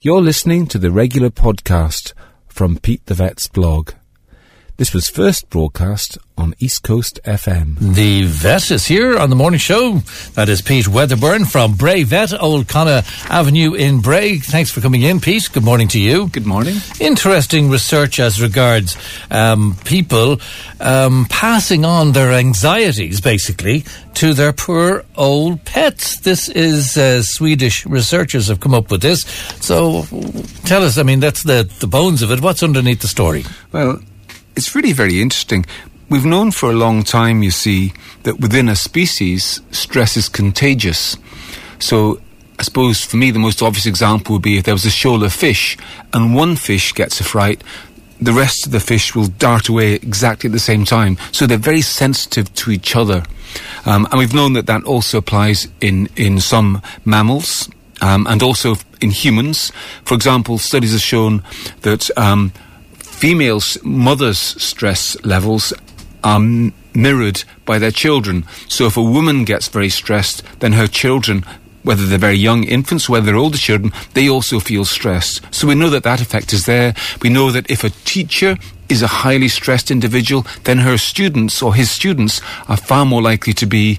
You're listening to the regular podcast from Pete the Vet's blog. This was first broadcast on East Coast FM. The vet is here on the morning show. That is Pete Wedderburn from Bray Vet, Old Connaught Avenue in Bray. Thanks for coming in, Pete. Good morning to you. Good morning. Interesting research as regards um, people um, passing on their anxieties, basically, to their poor old pets. This is uh, Swedish researchers have come up with this. So tell us, I mean, that's the, the bones of it. What's underneath the story? Well, it's really very interesting. We've known for a long time, you see, that within a species, stress is contagious. So, I suppose for me, the most obvious example would be if there was a shoal of fish and one fish gets a fright, the rest of the fish will dart away exactly at the same time. So they're very sensitive to each other. Um, and we've known that that also applies in, in some mammals um, and also in humans. For example, studies have shown that um, females' mothers' stress levels are mirrored by their children. So if a woman gets very stressed, then her children, whether they're very young infants, whether they're older children, they also feel stressed. So we know that that effect is there. We know that if a teacher is a highly stressed individual, then her students or his students are far more likely to be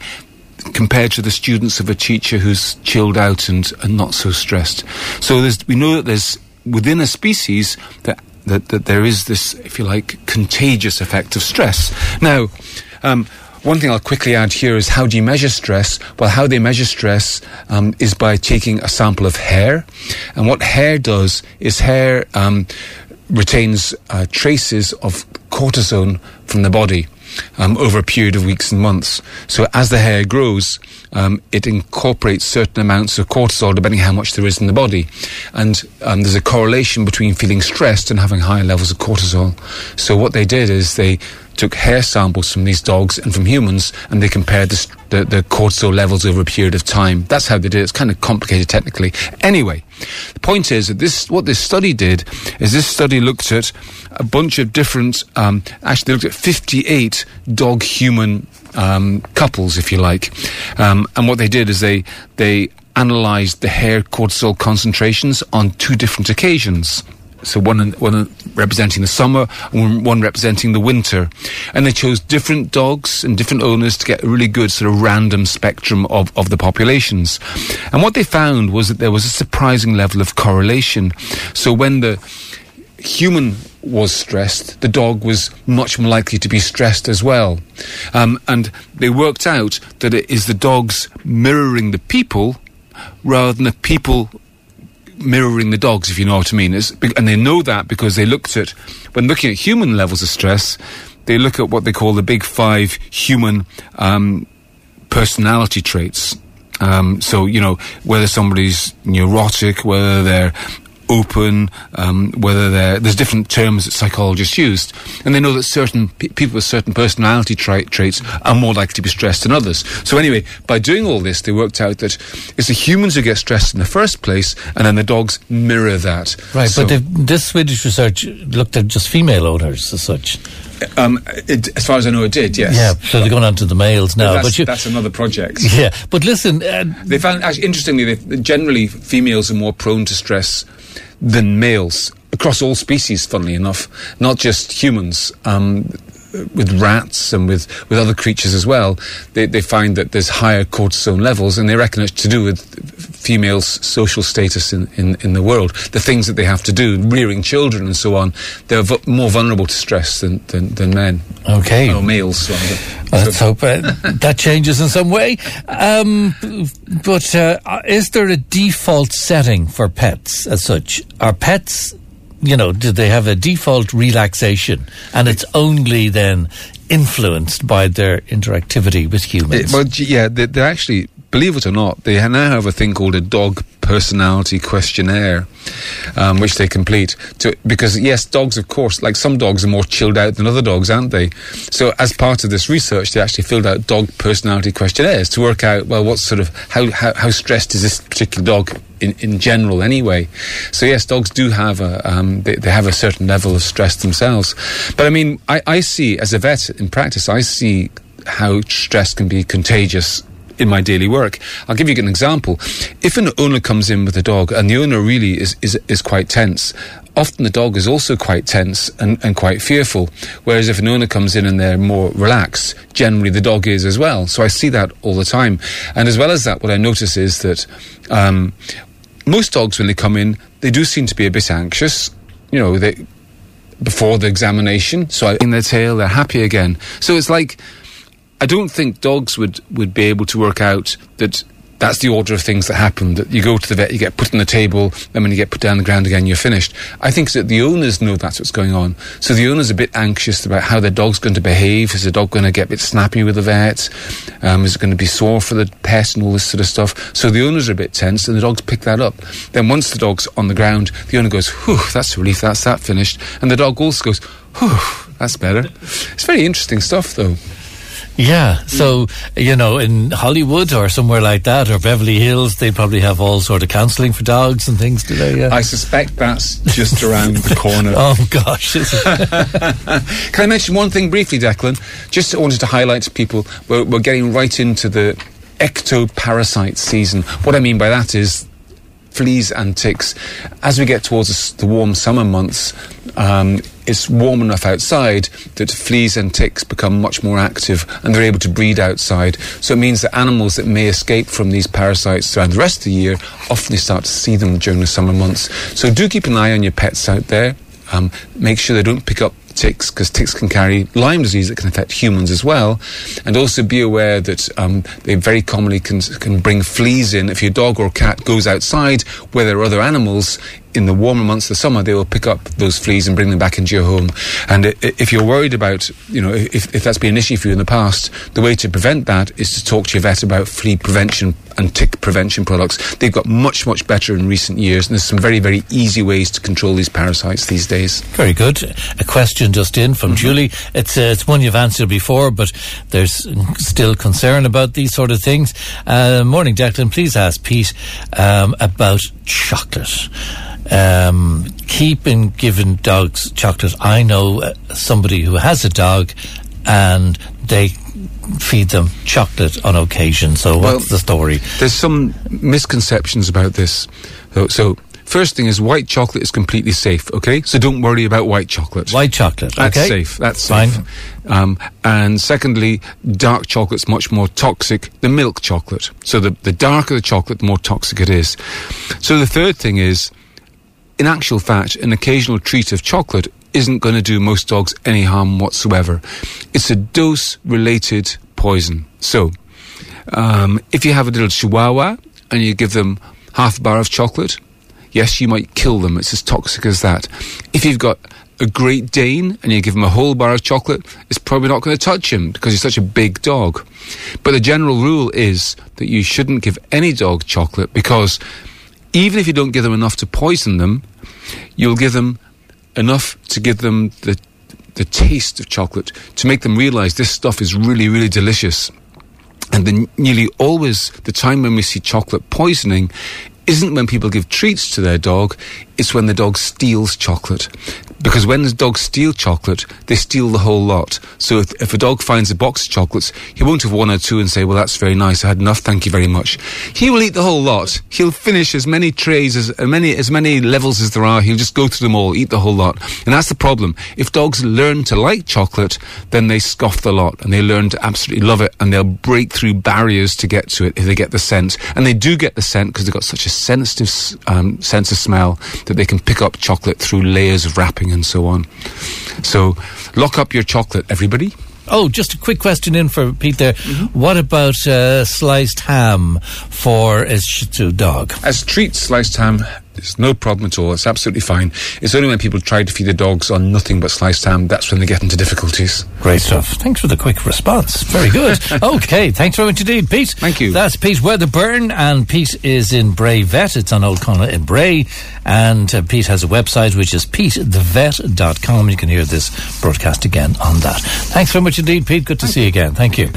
compared to the students of a teacher who's chilled out and, and not so stressed. So we know that there's within a species that that, that there is this, if you like, contagious effect of stress. Now, um, one thing I'll quickly add here is how do you measure stress? Well, how they measure stress um, is by taking a sample of hair. And what hair does is hair um, retains uh, traces of cortisone from the body. Um, over a period of weeks and months. So as the hair grows, um, it incorporates certain amounts of cortisol depending how much there is in the body. And um, there's a correlation between feeling stressed and having higher levels of cortisol. So what they did is they took hair samples from these dogs and from humans and they compared the, the, the, cortisol levels over a period of time. That's how they did it. It's kind of complicated technically. Anyway, the point is that this, what this study did is this study looked at a bunch of different, um, actually they looked at 58 dog-human um, couples, if you like. Um, and what they did is they, they analysed the hair cortisol concentrations on two different occasions so one one representing the summer and one representing the winter, and they chose different dogs and different owners to get a really good sort of random spectrum of, of the populations. And what they found was that there was a surprising level of correlation. So when the human was stressed, the dog was much more likely to be stressed as well. Um, and they worked out that it is the dogs mirroring the people rather than the people mirroring the dogs, if you know what I mean. It's, and they know that because they looked at, when looking at human levels of stress, they look at what they call the big five human um, personality traits. Um, so, you know, whether somebody's neurotic, whether they're open, um, whether they're, there's different terms that psychologists used, and they know that certain pe- people with certain personality tra- traits are more likely to be stressed than others. So anyway, by doing all this, they worked out that it's the humans who get stressed in the first place, and then the dogs mirror that. Right, so but this Swedish research looked at just female owners as such. Um, it, as far as I know, it did. Yes. Yeah. So they're going on to the males now. But, but you, that's another project. Yeah. But listen, uh, they found actually interestingly, they, generally females are more prone to stress than males across all species, funnily enough, not just humans. Um, with rats and with, with other creatures as well, they, they find that there's higher cortisone levels, and they reckon it's to do with females' social status in, in, in the world, the things that they have to do, rearing children and so on. They're v- more vulnerable to stress than, than, than men. Okay. Or males, rather. Well, let's hope uh, that changes in some way. Um, but uh, is there a default setting for pets as such? Are pets you know, do they have a default relaxation and it's only then influenced by their interactivity with humans? It, well, yeah, they, they're actually, believe it or not, they now have a thing called a dog personality questionnaire, um, which they complete. To, because yes, dogs, of course, like some dogs are more chilled out than other dogs, aren't they? So as part of this research, they actually filled out dog personality questionnaires to work out well, what sort of how how, how stressed is this particular dog in, in general anyway. So yes, dogs do have a um, they, they have a certain level of stress themselves. But I mean, I, I see as a vet in practice, I see how stress can be contagious in my daily work. I'll give you an example. If an owner comes in with a dog and the owner really is, is, is quite tense, often the dog is also quite tense and, and quite fearful. Whereas if an owner comes in and they're more relaxed, generally the dog is as well. So I see that all the time. And as well as that, what I notice is that um, most dogs, when they come in, they do seem to be a bit anxious. You know, they before the examination. So in their tail, they're happy again. So it's like I don't think dogs would would be able to work out that that's the order of things that happen. That you go to the vet, you get put on the table, and when you get put down the ground again, you're finished. I think that the owners know that's what's going on. So the owner's are a bit anxious about how their dog's going to behave. Is the dog going to get a bit snappy with the vet? Um, is it going to be sore for the pet and all this sort of stuff? So the owners are a bit tense, and the dogs pick that up. Then once the dog's on the ground, the owner goes, "Whew, that's a relief. That's that finished," and the dog also goes, "Whew, that's better." It's very interesting stuff, though. Yeah, so you know, in Hollywood or somewhere like that, or Beverly Hills, they probably have all sort of counselling for dogs and things. Do they? Yeah. I suspect that's just around the corner. oh gosh! Can I mention one thing briefly, Declan? Just wanted to highlight to people we're, we're getting right into the ectoparasite season. What I mean by that is fleas and ticks. As we get towards the warm summer months, um, it's warm enough outside that fleas and ticks become much more active and they're able to breed outside. So it means that animals that may escape from these parasites throughout the rest of the year often you start to see them during the summer months. So do keep an eye on your pets out there. Um, make sure they don't pick up ticks because ticks can carry Lyme disease that can affect humans as well. And also be aware that um, they very commonly can, can bring fleas in. If your dog or cat goes outside where there are other animals, in the warmer months of the summer, they will pick up those fleas and bring them back into your home. And if you're worried about, you know, if, if that's been an issue for you in the past, the way to prevent that is to talk to your vet about flea prevention and tick prevention products. They've got much, much better in recent years, and there's some very, very easy ways to control these parasites these days. Very good. A question just in from mm-hmm. Julie. It's uh, it's one you've answered before, but there's still concern about these sort of things. Uh, morning, Declan. Please ask Pete um, about chocolate um, keeping giving dogs chocolate. I know uh, somebody who has a dog, and they feed them chocolate on occasion. So what's well, the story? There's some misconceptions about this. So, so, first thing is white chocolate is completely safe. Okay, so don't worry about white chocolate. White chocolate. That's okay. safe. That's safe. Fine. Um, and secondly, dark chocolate's much more toxic than milk chocolate. So the the darker the chocolate, the more toxic it is. So the third thing is in actual fact, an occasional treat of chocolate isn't going to do most dogs any harm whatsoever. It's a dose related poison. So, um, if you have a little chihuahua and you give them half a bar of chocolate, yes, you might kill them. It's as toxic as that. If you've got a Great Dane and you give him a whole bar of chocolate, it's probably not going to touch him because he's such a big dog. But the general rule is that you shouldn't give any dog chocolate because even if you don't give them enough to poison them, you'll give them enough to give them the the taste of chocolate to make them realize this stuff is really really delicious. And then nearly always the time when we see chocolate poisoning isn't when people give treats to their dog, it's when the dog steals chocolate. Because when the dogs steal chocolate, they steal the whole lot. So if, if, a dog finds a box of chocolates, he won't have one or two and say, well, that's very nice. I had enough. Thank you very much. He will eat the whole lot. He'll finish as many trays, as, as many, as many levels as there are. He'll just go through them all, eat the whole lot. And that's the problem. If dogs learn to like chocolate, then they scoff the lot and they learn to absolutely love it and they'll break through barriers to get to it if they get the scent. And they do get the scent because they've got such a sensitive um, sense of smell that they can pick up chocolate through layers of wrapping and so on. So lock up your chocolate, everybody. Oh, just a quick question in for Pete there. Mm-hmm. What about uh, sliced ham for a Shih Tzu dog? As treats, sliced ham it's no problem at all. It's absolutely fine. It's only when people try to feed the dogs on nothing but sliced ham that's when they get into difficulties. Great stuff. Thanks for the quick response. Very good. okay, thanks very much indeed, Pete. Thank you. That's Pete Wedderburn, and Pete is in Bray Vet. It's on Old Connaught in Bray, and uh, Pete has a website which is petethevet.com. You can hear this broadcast again on that. Thanks very much indeed, Pete. Good to Thank see you again. Thank you.